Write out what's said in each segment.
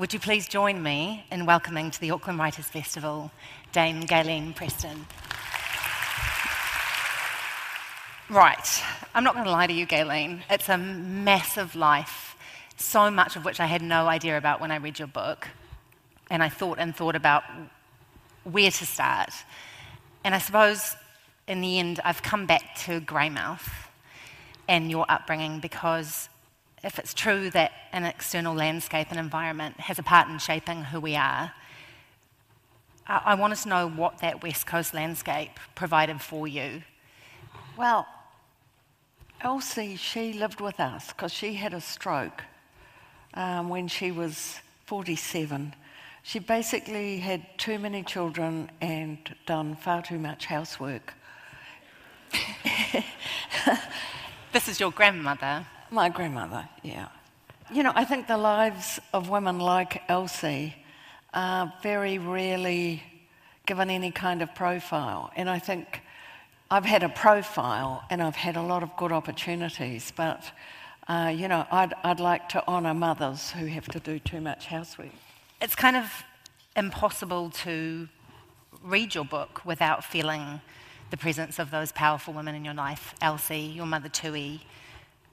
Would you please join me in welcoming to the Auckland Writers Festival Dame Gaylene Preston? Right, I'm not going to lie to you, Gaylene. It's a massive life, so much of which I had no idea about when I read your book. And I thought and thought about where to start. And I suppose in the end, I've come back to Greymouth and your upbringing because if it's true that an external landscape and environment has a part in shaping who we are, I, I wanted to know what that West Coast landscape provided for you. Well, Elsie, she lived with us because she had a stroke um, when she was 47. She basically had too many children and done far too much housework. this is your grandmother? My grandmother, yeah. You know, I think the lives of women like Elsie are very rarely given any kind of profile. And I think I've had a profile and I've had a lot of good opportunities, but uh, you know, I'd, I'd like to honour mothers who have to do too much housework. It's kind of impossible to read your book without feeling the presence of those powerful women in your life Elsie, your mother Tui,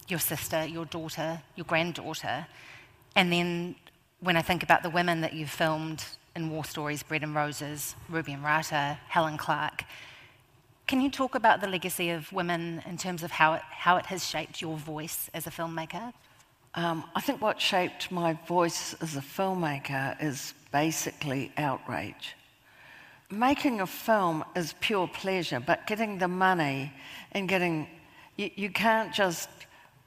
your sister, your daughter, your granddaughter. And then when I think about the women that you've filmed in War Stories, Bread and Roses, Ruby and Rata, Helen Clark, can you talk about the legacy of women in terms of how it, how it has shaped your voice as a filmmaker? Um, I think what shaped my voice as a filmmaker is basically outrage. Making a film is pure pleasure, but getting the money and getting. You, you can't just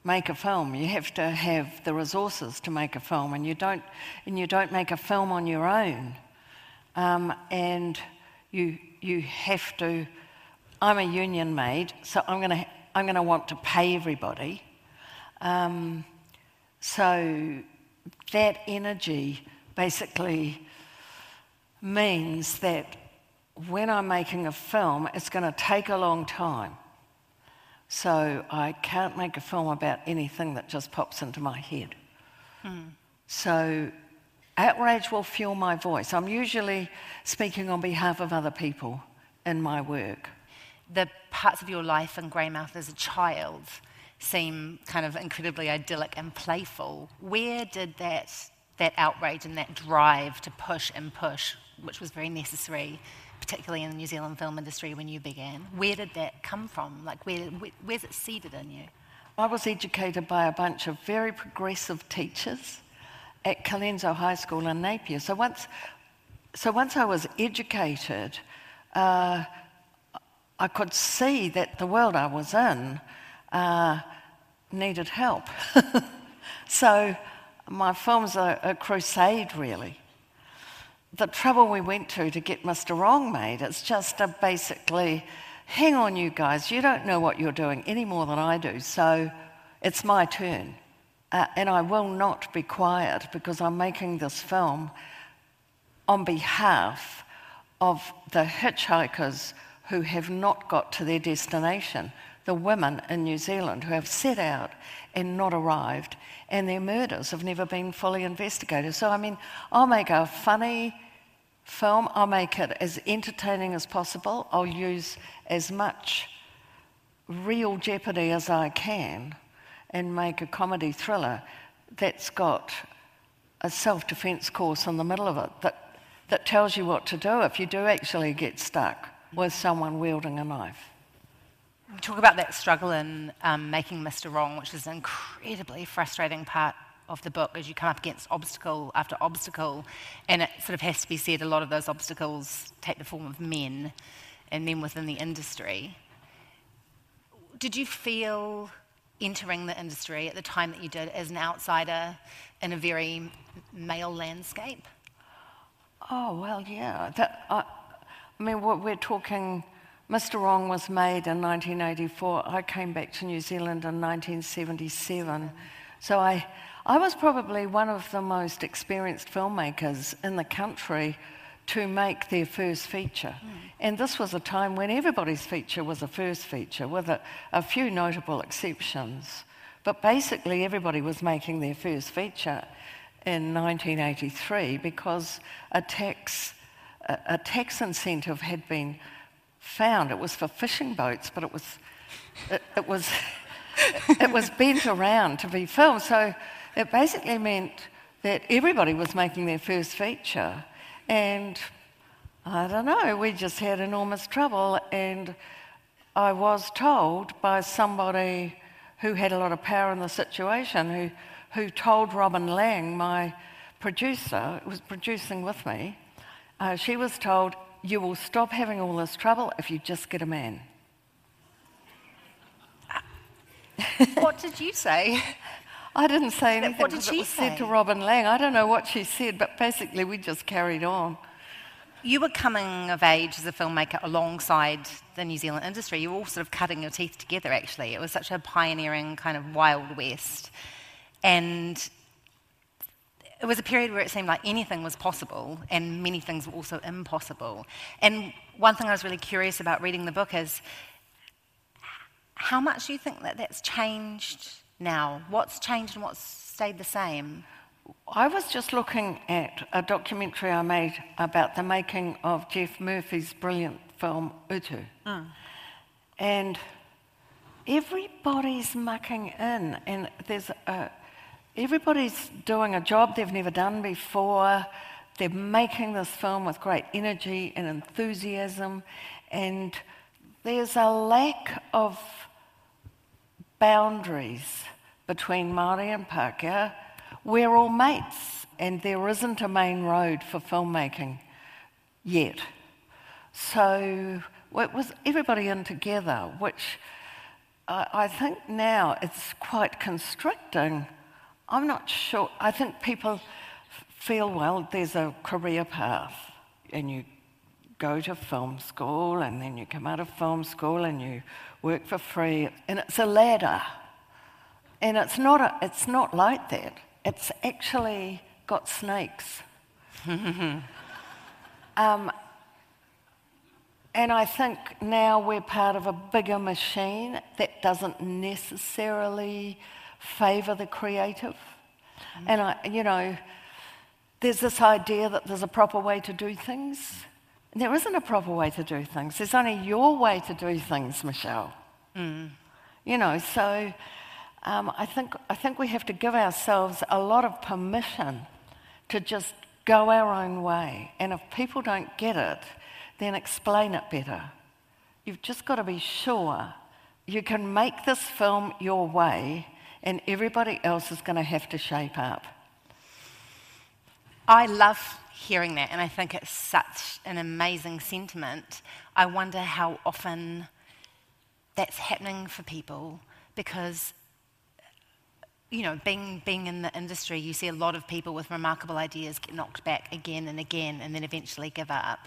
make a film. You have to have the resources to make a film, and you don't, and you don't make a film on your own. Um, and you, you have to I'm a union maid, so I'm going to I'm going to want to pay everybody. Um, so that energy basically means that when I'm making a film, it's going to take a long time. So I can't make a film about anything that just pops into my head. Hmm. So outrage will fuel my voice. I'm usually speaking on behalf of other people in my work the parts of your life in Greymouth as a child seem kind of incredibly idyllic and playful. Where did that, that outrage and that drive to push and push, which was very necessary, particularly in the New Zealand film industry when you began, where did that come from? Like, where, where, where's it seeded in you? I was educated by a bunch of very progressive teachers at Colenso High School in Napier. So once, so once I was educated, uh, I could see that the world I was in uh, needed help. so my film's are a crusade, really. The trouble we went to to get Mr. Wrong made, it's just a basically, hang on, you guys, you don't know what you're doing any more than I do, so it's my turn. Uh, and I will not be quiet because I'm making this film on behalf of the hitchhikers who have not got to their destination, the women in New Zealand who have set out and not arrived, and their murders have never been fully investigated. So, I mean, I'll make a funny film, I'll make it as entertaining as possible, I'll use as much real jeopardy as I can, and make a comedy thriller that's got a self defense course in the middle of it that, that tells you what to do if you do actually get stuck with someone wielding a knife. We talk about that struggle in um, making Mr. Wrong, which is an incredibly frustrating part of the book as you come up against obstacle after obstacle. And it sort of has to be said a lot of those obstacles take the form of men and men within the industry. Did you feel entering the industry at the time that you did as an outsider in a very male landscape? Oh, well, yeah. That, uh, I mean, we're talking, Mr. Wrong was made in 1984. I came back to New Zealand in 1977. So I, I was probably one of the most experienced filmmakers in the country to make their first feature. Mm. And this was a time when everybody's feature was a first feature, with a, a few notable exceptions. But basically, everybody was making their first feature. in 1983 because a tax, a, a tax incentive had been found. It was for fishing boats, but it was, it, it was, it was bent around to be filmed. So it basically meant that everybody was making their first feature. And I don't know, we just had enormous trouble. And I was told by somebody who had a lot of power in the situation, who, who told Robin Laing, my producer, who was producing with me, uh, she was told, You will stop having all this trouble if you just get a man. what did you say? I didn't say anything. What did she say? said to Robin Laing. I don't know what she said, but basically we just carried on. You were coming of age as a filmmaker alongside the New Zealand industry. You were all sort of cutting your teeth together, actually. It was such a pioneering kind of Wild West. And it was a period where it seemed like anything was possible and many things were also impossible. And one thing I was really curious about reading the book is how much do you think that that's changed now? What's changed and what's stayed the same? I was just looking at a documentary I made about the making of Geoff Murphy's brilliant film Utu. Mm. And everybody's mucking in, and there's a, everybody's doing a job they've never done before. They're making this film with great energy and enthusiasm, and there's a lack of boundaries between Māori and Pākehā. We're all mates, and there isn't a main road for filmmaking yet. So it was everybody in together, which I, I think now it's quite constricting. I'm not sure. I think people feel, well, there's a career path, and you go to film school, and then you come out of film school and you work for free, and it's a ladder. And it's not, a, it's not like that. It's actually got snakes. um, and I think now we're part of a bigger machine that doesn't necessarily favour the creative. Mm. And I, you know, there's this idea that there's a proper way to do things. There isn't a proper way to do things. There's only your way to do things, Michelle. Mm. You know, so um, I, think, I think we have to give ourselves a lot of permission to just go our own way. And if people don't get it, then explain it better. You've just got to be sure you can make this film your way, and everybody else is going to have to shape up. I love hearing that, and I think it's such an amazing sentiment. I wonder how often that's happening for people because you know, being, being in the industry, you see a lot of people with remarkable ideas get knocked back again and again and then eventually give up.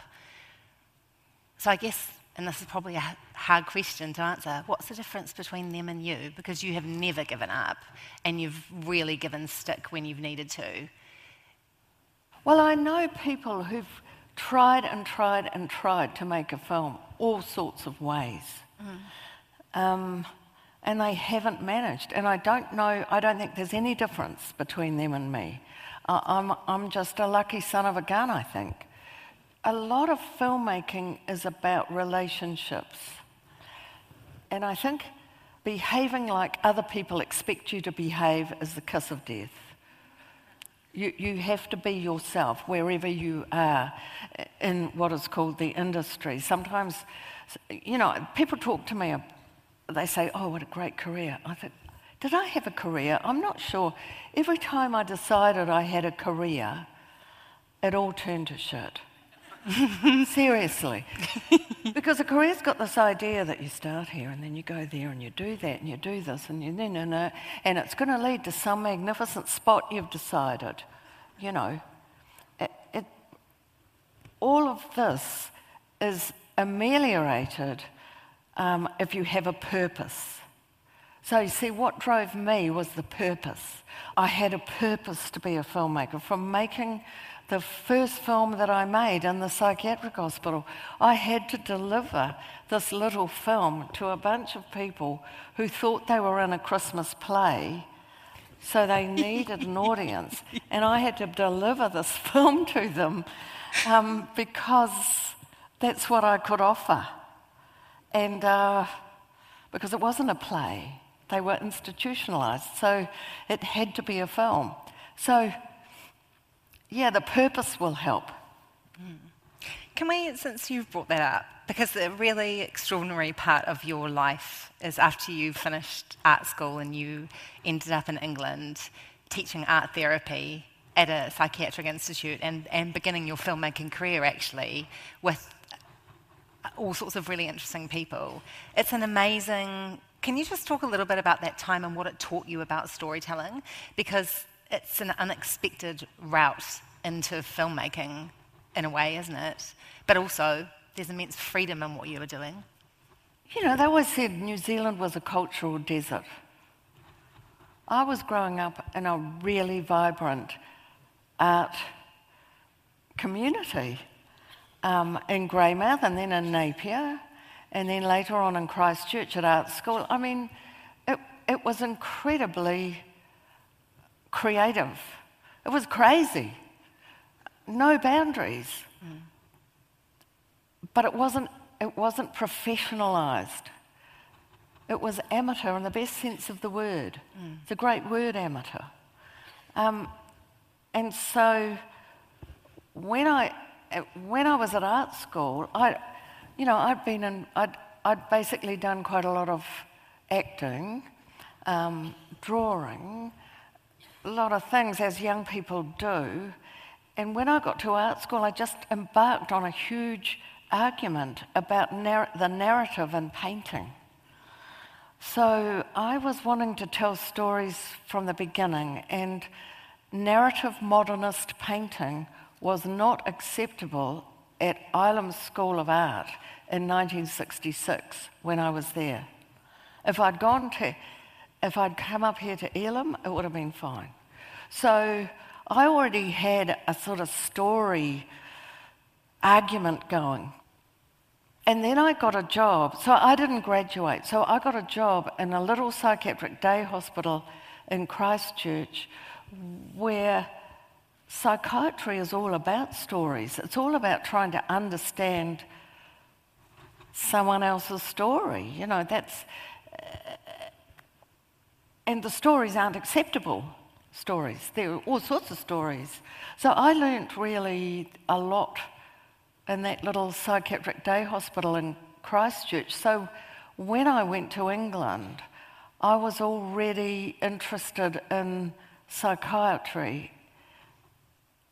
So I guess, and this is probably a hard question to answer, what's the difference between them and you? Because you have never given up and you've really given stick when you've needed to. Well, I know people who've tried and tried and tried to make a film all sorts of ways. Mm. Um, and they haven't managed. And I don't know, I don't think there's any difference between them and me. Uh, I'm, I'm just a lucky son of a gun, I think. A lot of filmmaking is about relationships. And I think behaving like other people expect you to behave is the kiss of death. You, you have to be yourself wherever you are in what is called the industry. Sometimes, you know, people talk to me they say, oh, what a great career. I thought, did I have a career? I'm not sure. Every time I decided I had a career, it all turned to shit. Seriously. because a career's got this idea that you start here and then you go there and you do that and you do this and you no no and it's going to lead to some magnificent spot you've decided. You know, it, it, all of this is ameliorated um, if you have a purpose. So, you see, what drove me was the purpose. I had a purpose to be a filmmaker. From making the first film that I made in the psychiatric hospital, I had to deliver this little film to a bunch of people who thought they were in a Christmas play, So they needed an audience. And I had to deliver this film to them um, because that's what I could offer. And uh, because it wasn't a play, they were institutionalized. So it had to be a film. So, yeah, the purpose will help. Can we, since you've brought that up, because the really extraordinary part of your life is after you finished art school and you ended up in England teaching art therapy at a psychiatric institute and, and beginning your filmmaking career actually with all sorts of really interesting people. It's an amazing. Can you just talk a little bit about that time and what it taught you about storytelling? Because it's an unexpected route into filmmaking in a way, isn't it? But also, there's immense freedom in what you were doing. You know, they always said New Zealand was a cultural desert. I was growing up in a really vibrant art community um, in Greymouth and then in Napier and then later on in Christchurch at art school. I mean, it, it was incredibly creative. It was crazy. No boundaries. Mm. But it wasn't, it wasn't professionalised. It was amateur in the best sense of the word. Mm. It's a great word, amateur. Um, and so when I, when I was at art school, I, you know, I'd been in, I'd, I'd basically done quite a lot of acting, um, drawing, a lot of things as young people do. And when I got to art school, I just embarked on a huge argument about nar- the narrative in painting. So I was wanting to tell stories from the beginning, and narrative modernist painting was not acceptable at Ilam School of Art in 1966 when I was there. If I'd gone to, if I'd come up here to Elam, it would have been fine. So I already had a sort of story argument going. And then I got a job. So I didn't graduate. So I got a job in a little psychiatric day hospital in Christchurch where psychiatry is all about stories. It's all about trying to understand someone else's story. You know, that's. And the stories aren't acceptable stories. There are all sorts of stories. So I learnt really a lot in that little psychiatric day hospital in Christchurch. So when I went to England, I was already interested in psychiatry.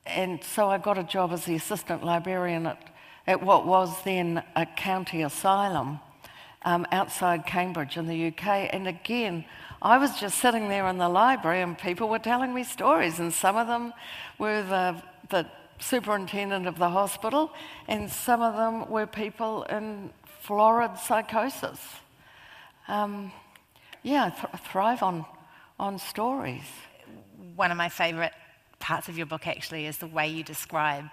And so I got a job as the assistant librarian at, at what was then a county asylum um, outside Cambridge in the UK. And again, I was just sitting there in the library and people were telling me stories, and some of them were the, the superintendent of the hospital, and some of them were people in florid psychosis. Um, yeah, th- thrive on, on stories. One of my favourite parts of your book actually is the way you describe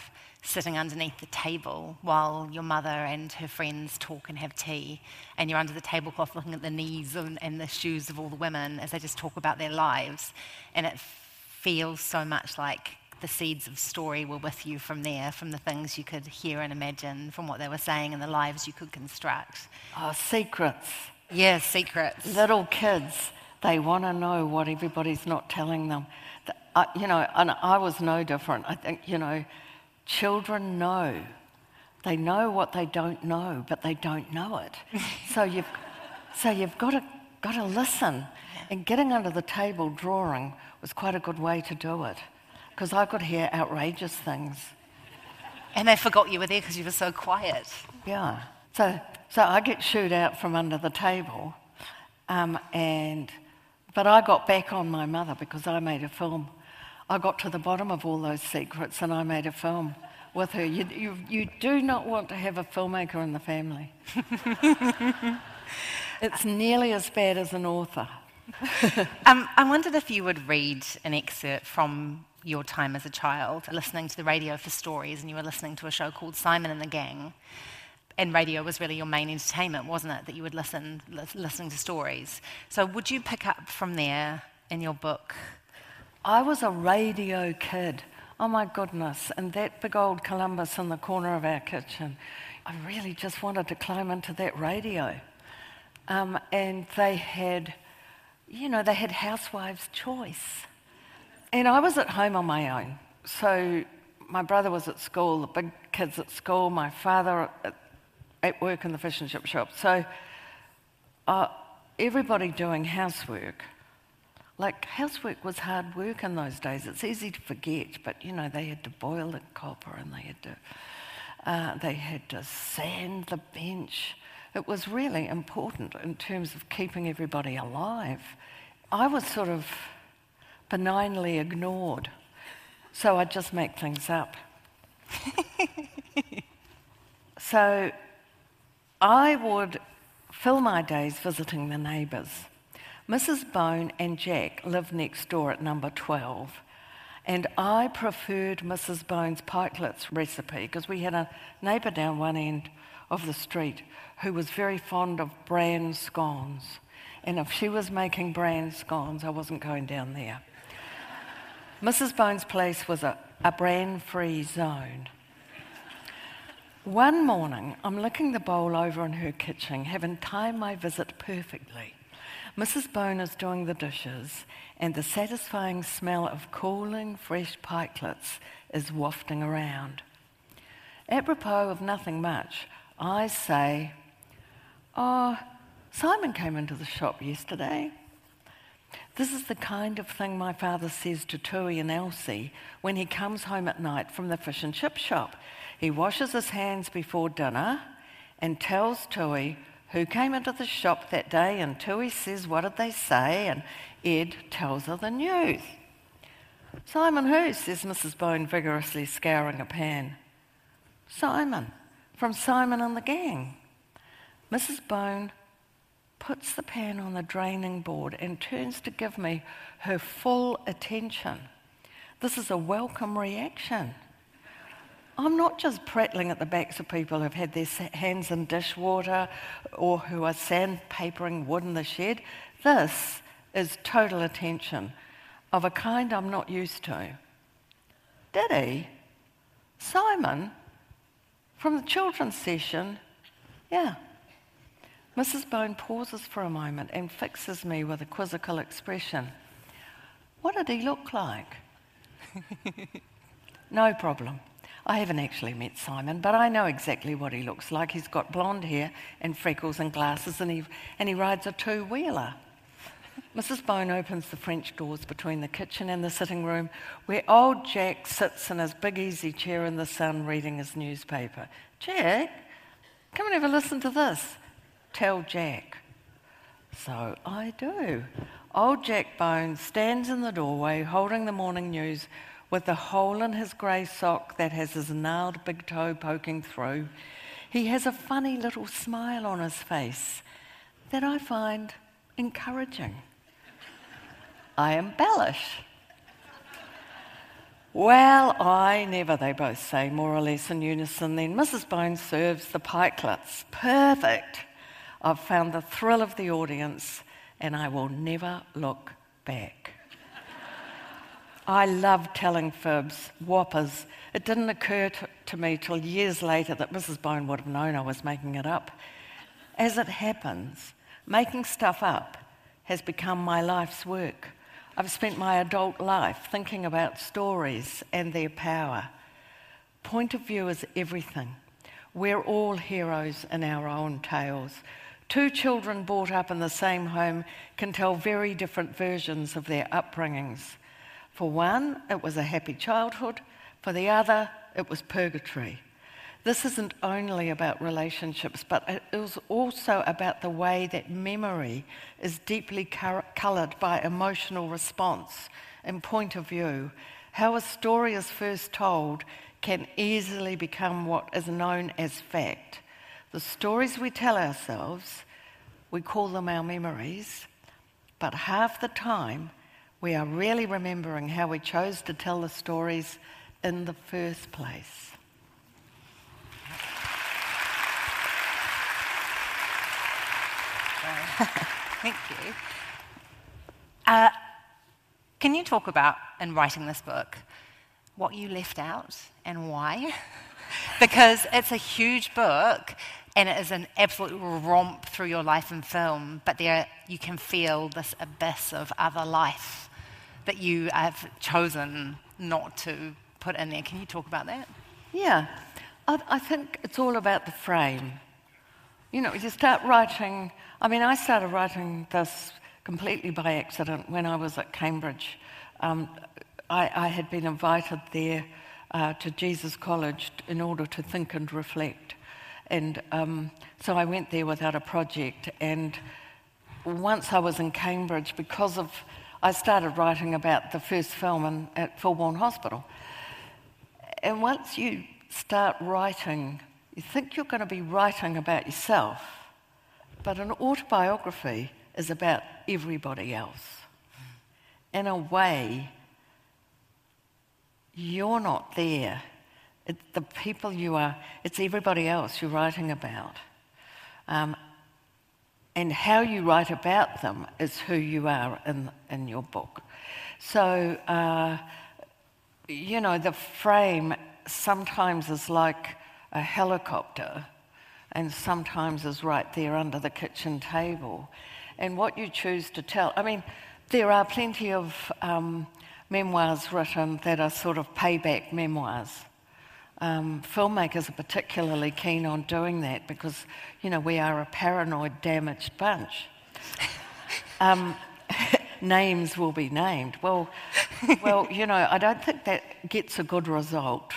sitting underneath the table while your mother and her friends talk and have tea, and you're under the tablecloth looking at the knees and, and the shoes of all the women as they just talk about their lives. And it feels so much like the seeds of story were with you from there, from the things you could hear and imagine, from what they were saying and the lives you could construct. Oh, secrets. Yes, secrets. Little kids, they want to know what everybody's not telling them. You know, and I was no different. I think, you know, children know. They know what they don't know, but they don't know it. so you've, so you've got to, got to listen. And getting under the table drawing was quite a good way to do it because I could hear outrageous things. And they forgot you were there because you were so quiet. Yeah. So, so I get shooed out from under the table, um, and but I got back on my mother because I made a film. I got to the bottom of all those secrets, and I made a film with her. You, you, you do not want to have a filmmaker in the family. it's nearly as bad as an author. um, I wondered if you would read an excerpt from your time as a child, listening to the radio for stories, and you were listening to a show called Simon and the Gang. And radio was really your main entertainment, wasn't it? That you would listen, li- listening to stories. So, would you pick up from there in your book I was a radio kid. Oh my goodness. And that big old Columbus in the corner of our kitchen. I really just wanted to climb into that radio. Um, and they had, you know, they had Housewives' Choice. And I was at home on my own. So my brother was at school, the big kids at school, my father at, at work in the fish and chip shop. So uh, everybody doing housework. Like, housework was hard work in those days. It's easy to forget, but you know, they had to boil the copper and they had to, uh, they had to sand the bench. It was really important in terms of keeping everybody alive. I was sort of benignly ignored, so I'd just make things up. so I would fill my days visiting the neighbours. Mrs. Bone and Jack lived next door at number 12, and I preferred Mrs. Bone's pikelets recipe because we had a neighbour down one end of the street who was very fond of bran scones. And if she was making bran scones, I wasn't going down there. Mrs. Bone's place was a, a bran free zone. One morning, I'm licking the bowl over in her kitchen, having timed my visit perfectly. Mrs. Bone is doing the dishes, and the satisfying smell of cooling, fresh pikelets is wafting around. Apropos of nothing much, I say, Oh, Simon came into the shop yesterday. This is the kind of thing my father says to Tui and Elsie when he comes home at night from the fish and chip shop. He washes his hands before dinner and tells Tui who came into the shop that day, and Tui says, What did they say? And Ed tells her the news. Simon who? says Mrs. Bone, vigorously scouring a pan. Simon, from Simon and the gang. Mrs. Bone puts the pan on the draining board and turns to give me her full attention. This is a welcome reaction. I'm not just prattling at the backs of people who've had their hands in dishwater or who are sandpapering wood in the shed. This is total attention of a kind I'm not used to. Did he? Simon? From the children's session? Yeah. Mrs. Bone pauses for a moment and fixes me with a quizzical expression. What did he look like? no problem. I haven't actually met Simon, but I know exactly what he looks like. He's got blonde hair and freckles and glasses, and he, and he rides a two wheeler. Mrs. Bone opens the French doors between the kitchen and the sitting room, where old Jack sits in his big easy chair in the sun reading his newspaper. Jack, come and have a listen to this. Tell Jack. So I do. Old Jack Bones stands in the doorway holding the morning news with a hole in his grey sock that has his gnarled big toe poking through. He has a funny little smile on his face that I find encouraging. I embellish. Well, I never, they both say, more or less in unison. Then Mrs. Bones serves the pikelets. Perfect. I've found the thrill of the audience, and I will never look back. I love telling fibs, whoppers. It didn't occur to, to me till years later that Mrs. Bone would have known I was making it up. As it happens, making stuff up has become my life's work. I've spent my adult life thinking about stories and their power. Point of view is everything. We're all heroes in our own tales. Two children brought up in the same home can tell very different versions of their upbringings. For one, it was a happy childhood. For the other, it was purgatory. This isn't only about relationships, but it is also about the way that memory is deeply coloured by emotional response and point of view. How a story is first told can easily become what is known as fact. The stories we tell ourselves, we call them our memories, but half the time we are really remembering how we chose to tell the stories in the first place. Thank you. Uh, Can you talk about, in writing this book, what you left out and why? because it's a huge book and it is an absolute romp through your life in film, but there you can feel this abyss of other life that you have chosen not to put in there. Can you talk about that? Yeah, I, I think it's all about the frame. You know, you start writing, I mean, I started writing this completely by accident when I was at Cambridge. Um, I, I, had been invited there uh, to Jesus College in order to think and reflect. And um, so I went there without a project. And once I was in Cambridge, because of, I started writing about the first film in, at Fulbourn Hospital. And once you start writing, you think you're going to be writing about yourself, but an autobiography is about everybody else. In a way, you're not there. The people you are, it's everybody else you're writing about. Um, and how you write about them is who you are in, in your book. So, uh, you know, the frame sometimes is like a helicopter and sometimes is right there under the kitchen table. And what you choose to tell, I mean, there are plenty of um, memoirs written that are sort of payback memoirs. Um, filmmakers are particularly keen on doing that because, you know, we are a paranoid, damaged bunch. Um, names will be named. Well, well, you know, I don't think that gets a good result.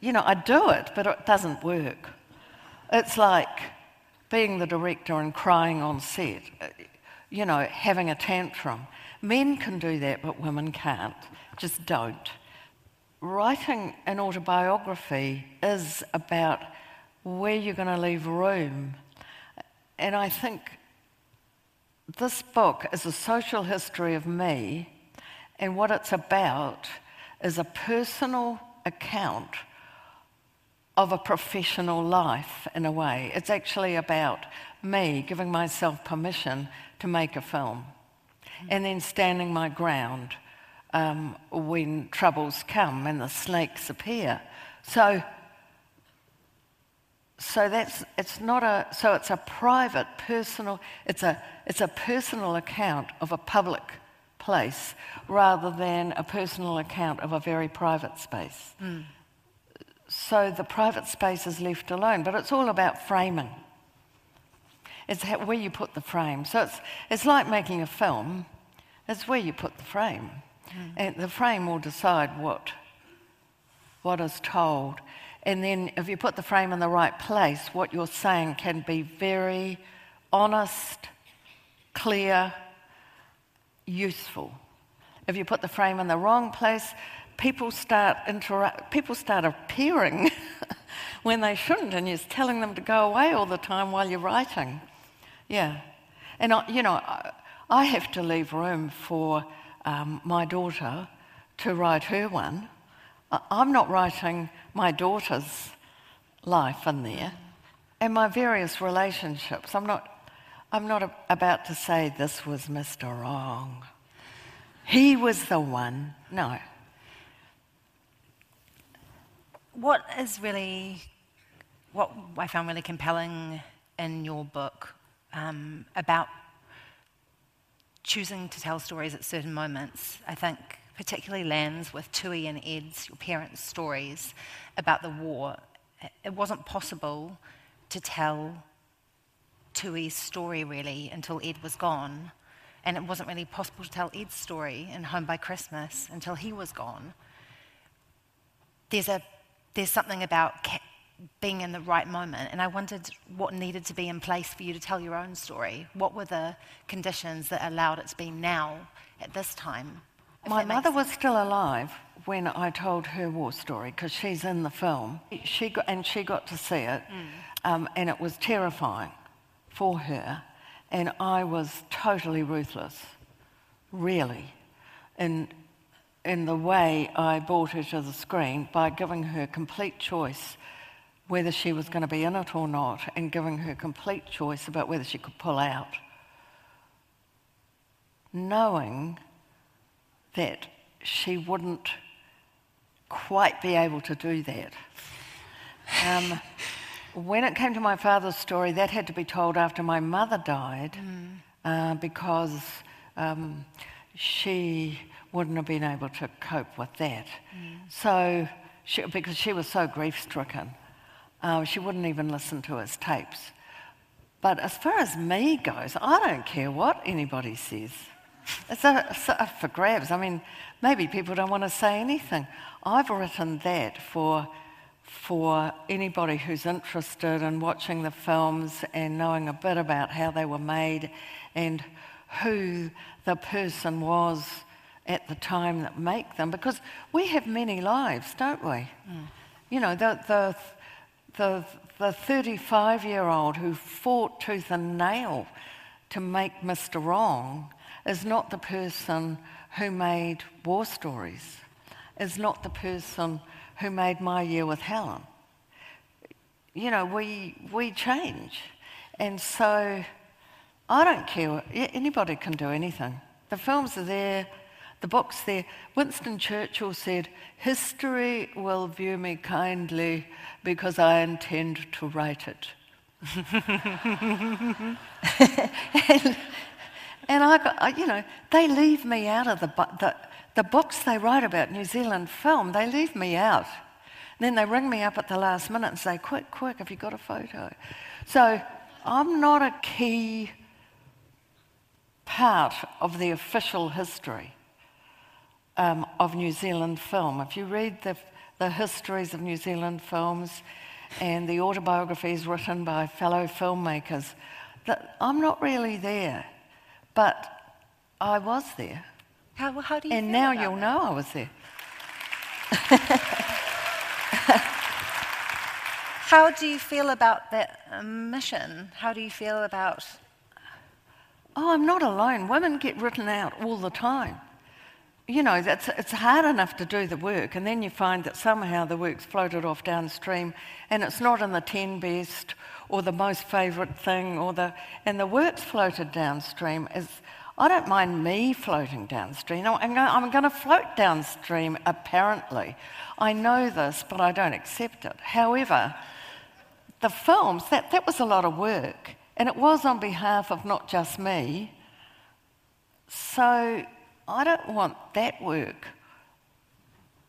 You know, I do it, but it doesn't work. It's like being the director and crying on set, you know, having a tantrum. Men can do that, but women can't. Just don't. Writing an autobiography is about where you're going to leave room. And I think this book is a social history of me, and what it's about is a personal account of a professional life in a way. It's actually about me giving myself permission to make a film and then standing my ground um, when troubles come and the snakes appear. So, so that's it's not a so it's a private, personal. It's a it's a personal account of a public place rather than a personal account of a very private space. Mm. So the private space is left alone, but it's all about framing. It's where you put the frame. So it's, it's like making a film, it's where you put the frame. Mm. And the frame will decide what, what is told. And then if you put the frame in the right place, what you're saying can be very honest, clear, useful. If you put the frame in the wrong place, people start interrupt, people start appearing when they shouldn't, and you're telling them to go away all the time while you're writing. Yeah. And, I, you know, I have to leave room for um, my daughter to write her one. I'm not writing my daughter's life in there and my various relationships. I'm not, I'm not a, about to say this was Mr. Wrong. He was the one. No. What is really, what I found really compelling in your book um, about choosing to tell stories at certain moments, I think particularly lands with Tui and Ed's, your parents' stories about the war. It wasn't possible to tell Tui's story really until Ed was gone. And it wasn't really possible to tell Ed's story in Home by Christmas until he was gone. There's, a, there's something about being in the right moment. And I wondered what needed to be in place for you to tell your own story. What were the conditions that allowed it to be now at this time? My mother was still alive when I told her war story because she's in the film. She got, and she got to see it, mm. um, and it was terrifying for her. And I was totally ruthless, really, in, in the way I brought her to the screen by giving her complete choice whether she was going to be in it or not and giving her complete choice about whether she could pull out. Knowing that she wouldn't quite be able to do that. Um, when it came to my father's story, that had to be told after my mother died mm. uh, because um, she wouldn't have been able to cope with that. Mm. So, she, because she was so grief stricken, uh, she wouldn't even listen to his tapes. But as far as me goes, I don't care what anybody says. It's, a, it's a for grabs. I mean, maybe people don't want to say anything. I've written that for, for anybody who's interested in watching the films and knowing a bit about how they were made and who the person was at the time that make them. Because we have many lives, don't we? Mm. You know, the, the, the, the 35 year old who fought tooth and nail to make Mr. Wrong is not the person who made war stories, is not the person who made My Year with Helen. You know, we, we change. And so I don't care. Anybody can do anything. The films are there, the box there. Winston Churchill said, History will view me kindly because I intend to write it. and, and I got, you know, they leave me out of the, the, the books they write about New Zealand film, they leave me out. And then they ring me up at the last minute and say, quick, quick, have you got a photo? So I'm not a key part of the official history um, of New Zealand film. If you read the, the histories of New Zealand films and the autobiographies written by fellow filmmakers, that I'm not really there. But I was there. How, how do you And now you'll that? know I was there. how do you feel about that mission? How do you feel about. Oh, I'm not alone. Women get written out all the time. You know, it's, it's hard enough to do the work, and then you find that somehow the work's floated off downstream and it's not in the 10 best or the most favourite thing, or the, and the work's floated downstream. Is, I don't mind me floating downstream. I'm, I'm going to float downstream, apparently. I know this, but I don't accept it. However, the films, that, that was a lot of work, and it was on behalf of not just me. So I don't want that work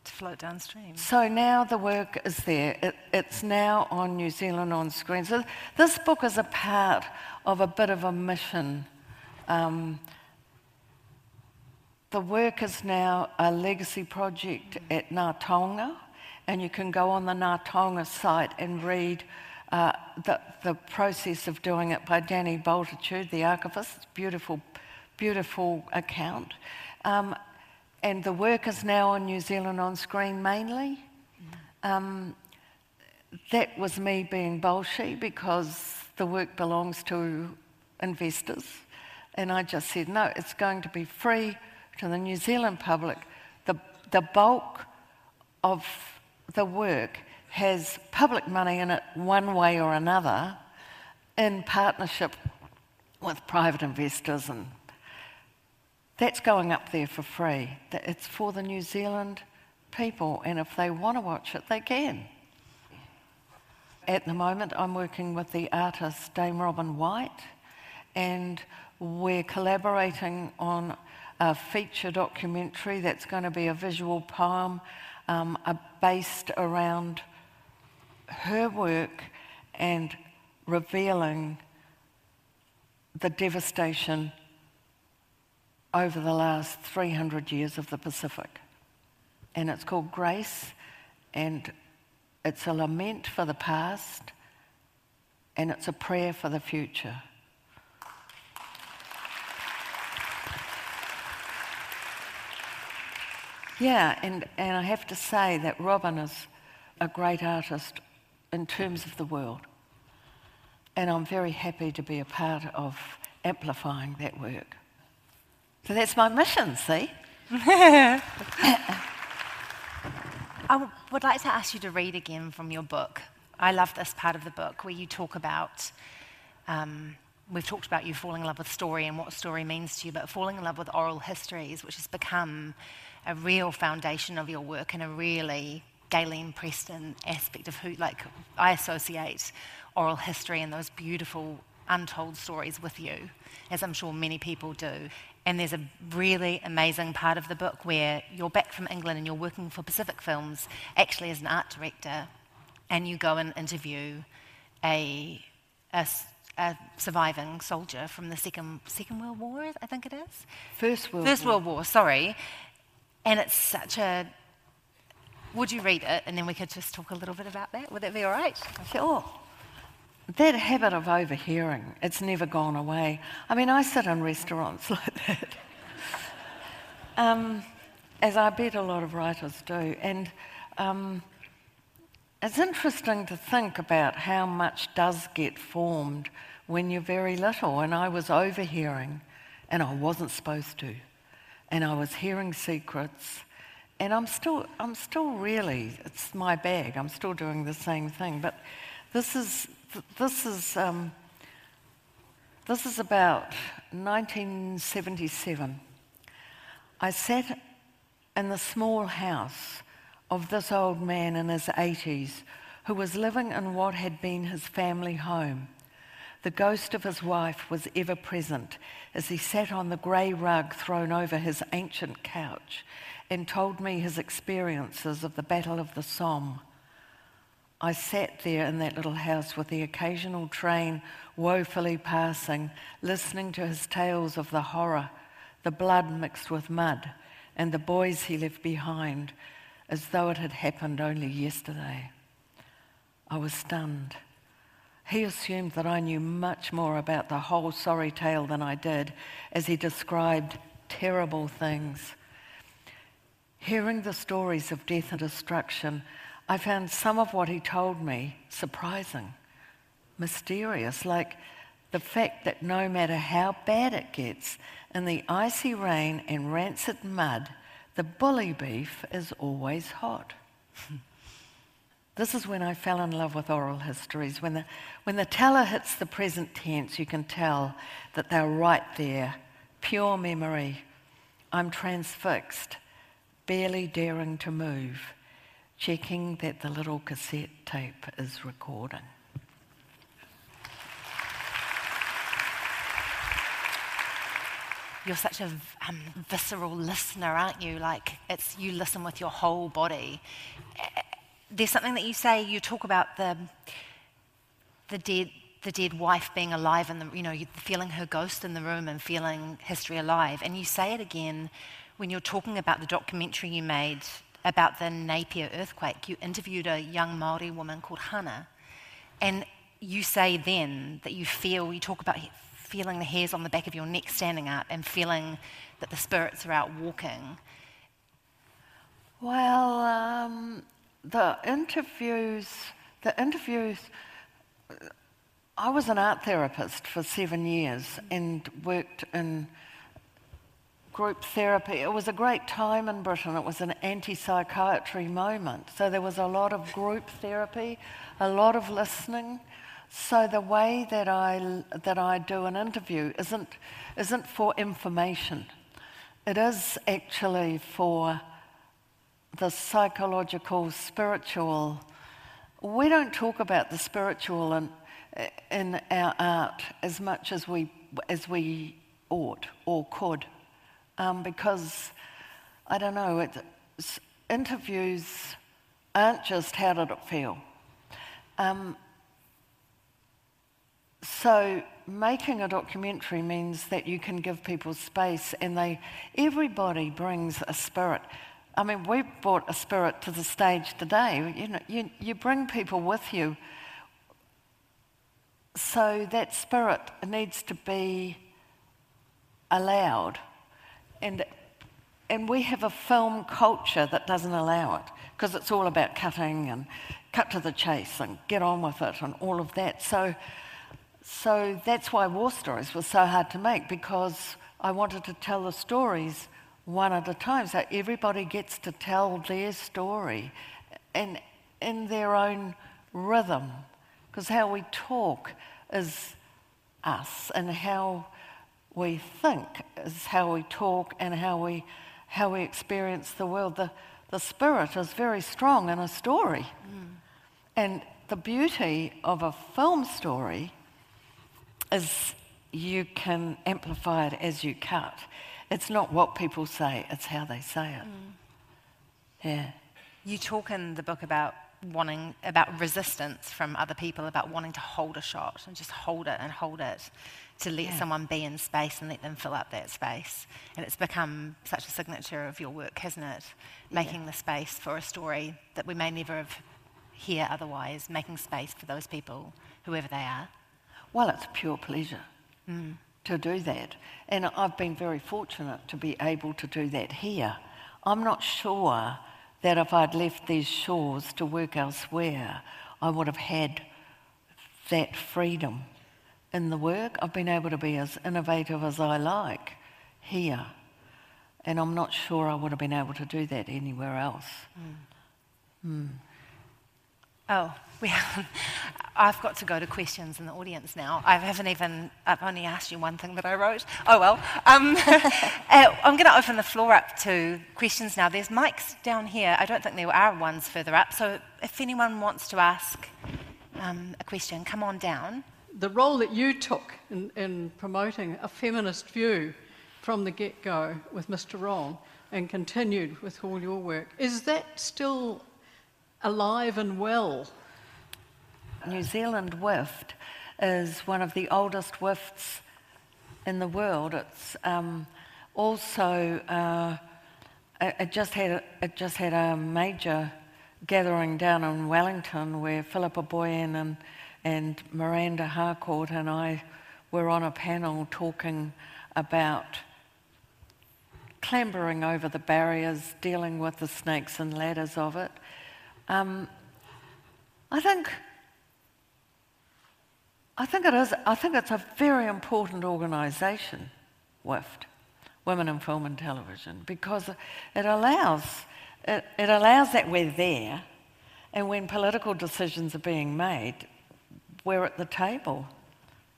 to float downstream. So now the work is there. It, it's now on New Zealand on screen. So this book is a part of a bit of a mission. Um, the work is now a legacy project at Ngā Taonga, and you can go on the Ngā Taonga site and read uh, the, the process of doing it by Danny Bultitude, the archivist. Beautiful, beautiful account. Um, and the work is now on New Zealand on screen mainly. Um, that was me being bolshy because the work belongs to investors. And I just said, no, it's going to be free to the New Zealand public. The, the bulk of the work has public money in it one way or another in partnership with private investors and that's going up there for free. It's for the New Zealand people, and if they want to watch it, they can. At the moment, I'm working with the artist Dame Robin White, and we're collaborating on a feature documentary that's going to be a visual poem um, based around her work and revealing the devastation over the last 300 years of the Pacific. And it's called Grace, and it's a lament for the past, and it's a prayer for the future. Yeah, and, and I have to say that Robin is a great artist in terms of the world. And I'm very happy to be a part of amplifying that work. So that's my mission, see? I would like to ask you to read again from your book. I love this part of the book where you talk about um, we've talked about you falling in love with story and what story means to you, but falling in love with oral histories, which has become a real foundation of your work and a really Gaylene Preston aspect of who, like, I associate oral history and those beautiful untold stories with you, as I'm sure many people do. And there's a really amazing part of the book where you're back from England and you're working for Pacific Films, actually as an art director, and you go and interview a, a, a surviving soldier from the Second, Second World War, I think it is? First World First War. World War, sorry. And it's such a. Would you read it and then we could just talk a little bit about that? Would that be all right? Sure. That habit of overhearing, it's never gone away. I mean, I sit in restaurants like that, um, as I bet a lot of writers do. And um, it's interesting to think about how much does get formed when you're very little. And I was overhearing, and I wasn't supposed to. And I was hearing secrets. And I'm still, I'm still really, it's my bag. I'm still doing the same thing. But this is, this is, um, this is about 1977. I sat in the small house of this old man in his 80s who was living in what had been his family home. The ghost of his wife was ever present as he sat on the grey rug thrown over his ancient couch and told me his experiences of the Battle of the Somme. I sat there in that little house with the occasional train woefully passing, listening to his tales of the horror, the blood mixed with mud, and the boys he left behind, as though it had happened only yesterday. I was stunned. He assumed that I knew much more about the whole sorry tale than I did, as he described terrible things. Hearing the stories of death and destruction, I found some of what he told me surprising, mysterious, like the fact that no matter how bad it gets, in the icy rain and rancid mud, the bully beef is always hot. this is when I fell in love with oral histories. When the, when the teller hits the present tense, you can tell that they're right there, pure memory. I'm transfixed, barely daring to move, checking that the little cassette tape is recording. you're such a um, visceral listener, aren't you? Like it's you listen with your whole body. There's something that you say. You talk about the the dead the dead wife being alive and the, you know feeling her ghost in the room and feeling history alive. And you say it again when you're talking about the documentary you made about the Napier earthquake. You interviewed a young Maori woman called Hannah, and you say then that you feel you talk about feeling the hairs on the back of your neck standing up and feeling that the spirits are out walking? Well, um, the interviews, the interviews, I was an art therapist for seven years and worked in group therapy. It was a great time in Britain. It was an anti psychiatry moment. So there was a lot of group therapy, a lot of listening. So the way that I, that I do an interview isn't, isn't for information. It is actually for the psychological, spiritual. We don't talk about the spiritual in, in our art as much as we, as we ought or could, um, because I don't know, interviews aren't just how did it feel. Um, so making a documentary means that you can give people space and they everybody brings a spirit. I mean, we brought a spirit to the stage today. You know, you, you bring people with you. So that spirit needs to be allowed. And, and we have a film culture that doesn't allow it because it's all about cutting and cut to the chase and get on with it and all of that. So so that's why war stories were so hard to make because I wanted to tell the stories one at a time so everybody gets to tell their story and in their own rhythm because how we talk is us and how we think is how we talk and how we, how we experience the world. The, the spirit is very strong in a story. Mm. And the beauty of a film story is you can amplify it as you cut. It's not what people say, it's how they say it. Mm. Yeah. You talk in the book about wanting, about resistance from other people, about wanting to hold a shot and just hold it and hold it to let yeah. someone be in space and let them fill up that space. And it's become such a signature of your work, hasn't it? Making yeah. the space for a story that we may never have hear otherwise, making space for those people, whoever they are. Well, it's pure pleasure mm. to do that. And I've been very fortunate to be able to do that here. I'm not sure that if I'd left these shores to work elsewhere, I would have had that freedom in the work. I've been able to be as innovative as I like here. And I'm not sure I would have been able to do that anywhere else. Mm. Mm. Oh, we I've got to go to questions in the audience now. I haven't even, I've only asked you one thing that I wrote. Oh well. Um, uh, I'm going to open the floor up to questions now. There's mics down here. I don't think there are ones further up. So if anyone wants to ask um, a question, come on down. The role that you took in, in promoting a feminist view from the get go with Mr. Wrong and continued with all your work, is that still alive and well. New Zealand WIFT is one of the oldest WIFTs in the world. It's um, also uh, it just had a, it just had a major gathering down in Wellington where Philippa Boyens and and Miranda Harcourt and I were on a panel talking about clambering over the barriers, dealing with the snakes and ladders of it, um, I think I think it is. I think it's a very important organisation, WIFT, Women in Film and Television, because it allows it, it allows that we're there, and when political decisions are being made, we're at the table.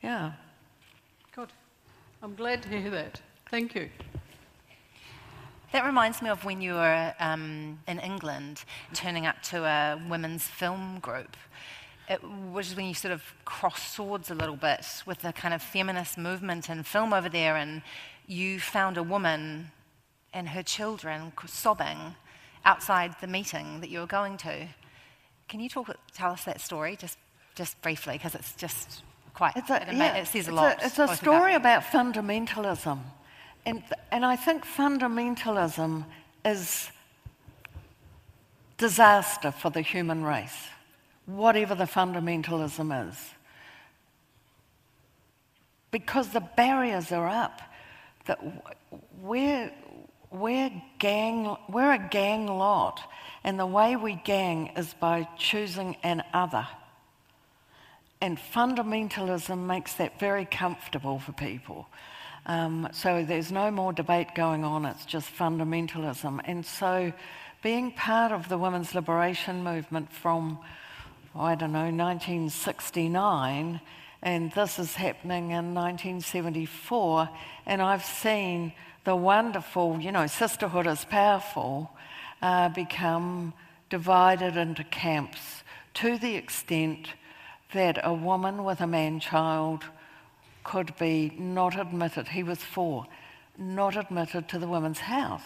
Yeah. Good. I'm glad to hear that. Thank you. That reminds me of when you were um, in England turning up to a women's film group. It was when you sort of crossed swords a little bit with the kind of feminist movement in film over there, and you found a woman and her children sobbing outside the meeting that you were going to. Can you talk, tell us that story just, just briefly, because it's just quite, it's a, it, yeah, it says a lot. A, it's a story about, about fundamentalism. And, and I think fundamentalism is disaster for the human race, whatever the fundamentalism is. Because the barriers are up, that we're, we're, gang, we're a gang lot, and the way we gang is by choosing an other. And fundamentalism makes that very comfortable for people. Um, so there's no more debate going on, it's just fundamentalism. And so being part of the women's liberation movement from, I don't know, 1969, and this is happening in 1974, and I've seen the wonderful, you know, sisterhood is powerful, uh, become divided into camps to the extent that a woman with a man child could be not admitted, he was four, not admitted to the women's house.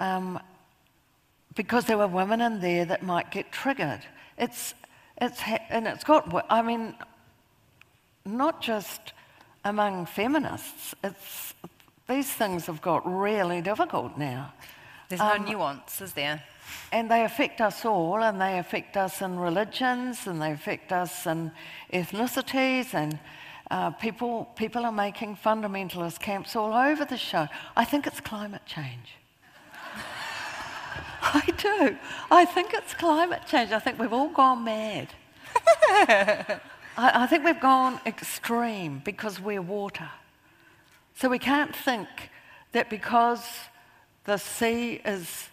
Um, because there were women in there that might get triggered. It's, it's, and it's got, I mean, not just among feminists, it's, these things have got really difficult now. There's um, no nuance, is there? And they affect us all, and they affect us in religions, and they affect us in ethnicities, and uh, people, people are making fundamentalist camps all over the show. I think it's climate change. I do. I think it's climate change. I think we've all gone mad. I, I think we've gone extreme because we're water. So we can't think that because the sea is,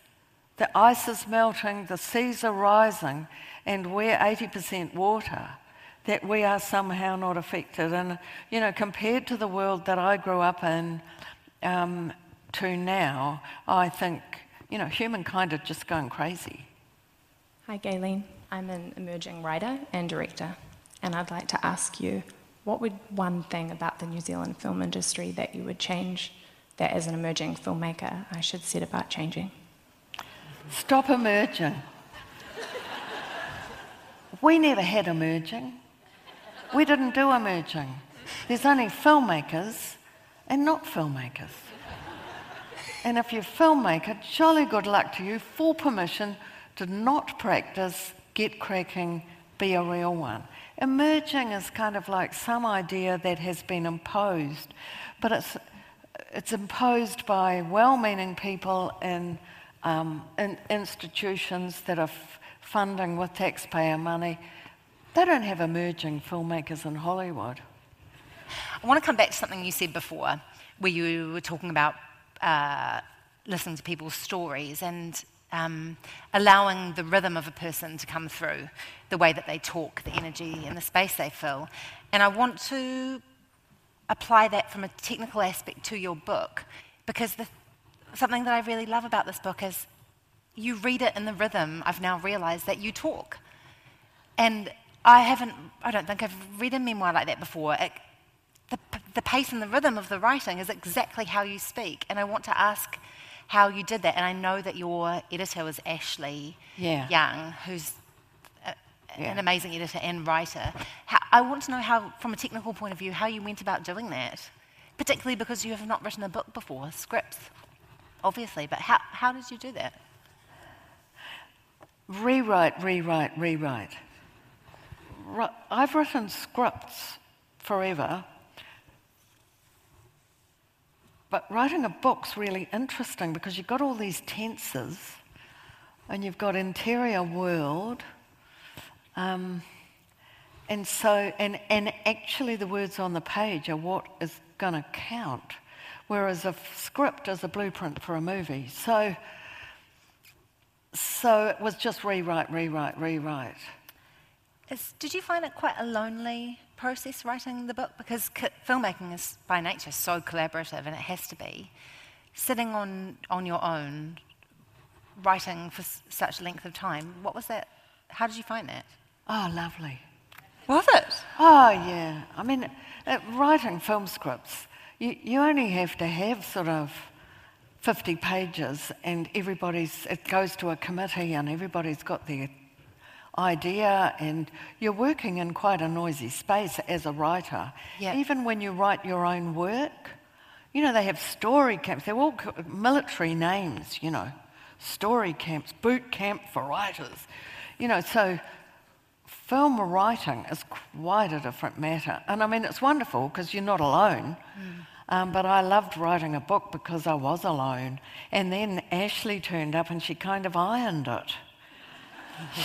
the ice is melting, the seas are rising, and we're 80% water, that we are somehow not affected. And, you know, compared to the world that I grew up in um, to now, I think, you know, humankind are just going crazy. Hi, Gaylene. I'm an emerging writer and director, and I'd like to ask you what would one thing about the New Zealand film industry that you would change that as an emerging filmmaker I should set about changing? Stop emerging. we never had emerging. We didn't do emerging. There's only filmmakers and not filmmakers. And if you're a filmmaker, jolly good luck to you. Full permission to not practice, get cracking, be a real one. Emerging is kind of like some idea that has been imposed, but it's, it's imposed by well meaning people in, um, in institutions that are funding with taxpayer money. They don't have emerging filmmakers in Hollywood. I want to come back to something you said before, where you were talking about uh, listening to people's stories and um, allowing the rhythm of a person to come through, the way that they talk, the energy, and the space they fill. And I want to apply that from a technical aspect to your book, because the, something that I really love about this book is you read it in the rhythm. I've now realized that you talk. And I haven't, I don't think I've read a memoir like that before. It, the, the pace and the rhythm of the writing is exactly how you speak. And I want to ask how you did that. And I know that your editor was Ashleigh Yeah. Young, who's a, Yeah. an amazing editor and writer. How, I want to know how, from a technical point of view, how you went about doing that, particularly because you have not written a book before, scripts, obviously. But how, how did you do that? Rewrite, rewrite, rewrite. I've written scripts forever, but writing a book's really interesting because you've got all these tenses and you've got interior world. Um, and so, and, and actually, the words on the page are what is going to count, whereas a script is a blueprint for a movie. So, so it was just rewrite, rewrite, rewrite. Is, did you find it quite a lonely process writing the book? Because c- filmmaking is by nature so collaborative, and it has to be. Sitting on, on your own, writing for s- such length of time, what was that? How did you find that? Oh, lovely. Was it? Oh, yeah. I mean, uh, writing film scripts, you, you only have to have sort of 50 pages, and everybody's, it goes to a committee, and everybody's got their idea, and you're working in quite a noisy space as a writer. Yeah. Even when you write your own work, you know, they have story camps, they're all military names, you know, story camps, boot camp for writers. You know, so film writing is quite a different matter. And I mean, it's wonderful because you're not alone. Um, but I loved writing a book because I was alone. And then Ashleigh turned up and she kind of ironed it.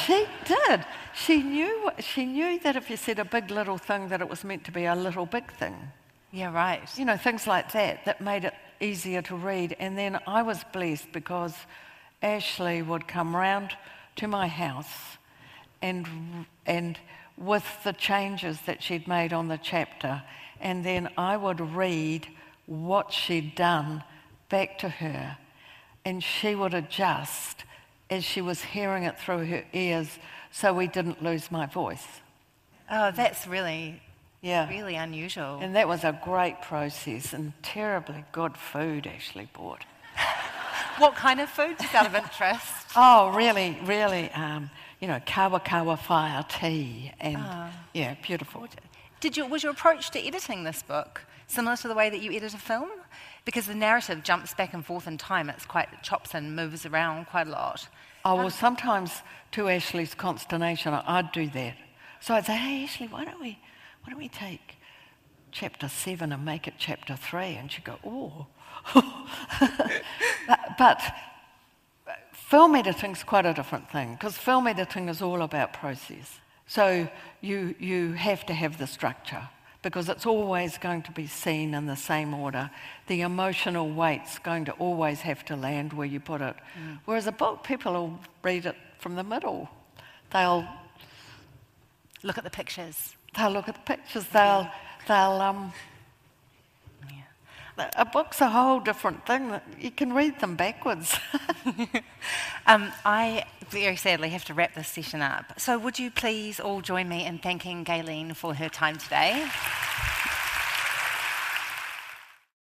She did. She knew, she knew that if you said a big little thing, that it was meant to be a little big thing. Yeah, right. You know, things like that that made it easier to read. And then I was blessed because Ashleigh would come round to my house and, and with the changes that she'd made on the chapter, and then I would read what she'd done back to her, and she would adjust as she was hearing it through her ears so we didn't lose my voice. Oh, that's really, Yeah. really unusual. And that was a great process and terribly good food actually bought. what kind of food, just out of interest? Oh, really, really, um, you know, kawa kawa fire tea and, yeah, beautiful. Did you, was your approach to editing this book similar to the way that you edit a film? Because the narrative jumps back and forth in time. It's quite chops and moves around quite a lot. Oh, well, sometimes to Ashleigh's consternation, I- I'd do that. So I'd say, hey, Ashleigh, why don't we, why don't we take chapter seven and make it chapter three? And she'd go, oh. but, but film editing's quite a different thing because film editing is all about process. So you, you have to have the structure because it's always going to be seen in the same order. The emotional weight's going to always have to land where you put it. Whereas a book, people will read it from the middle. They'll, Look at the pictures. they'll look at the pictures. They'll, they'll, um, a book's a whole different thing. You can read them backwards. um, I very sadly have to wrap this session up. So, would you please all join me in thanking Gaylene for her time today?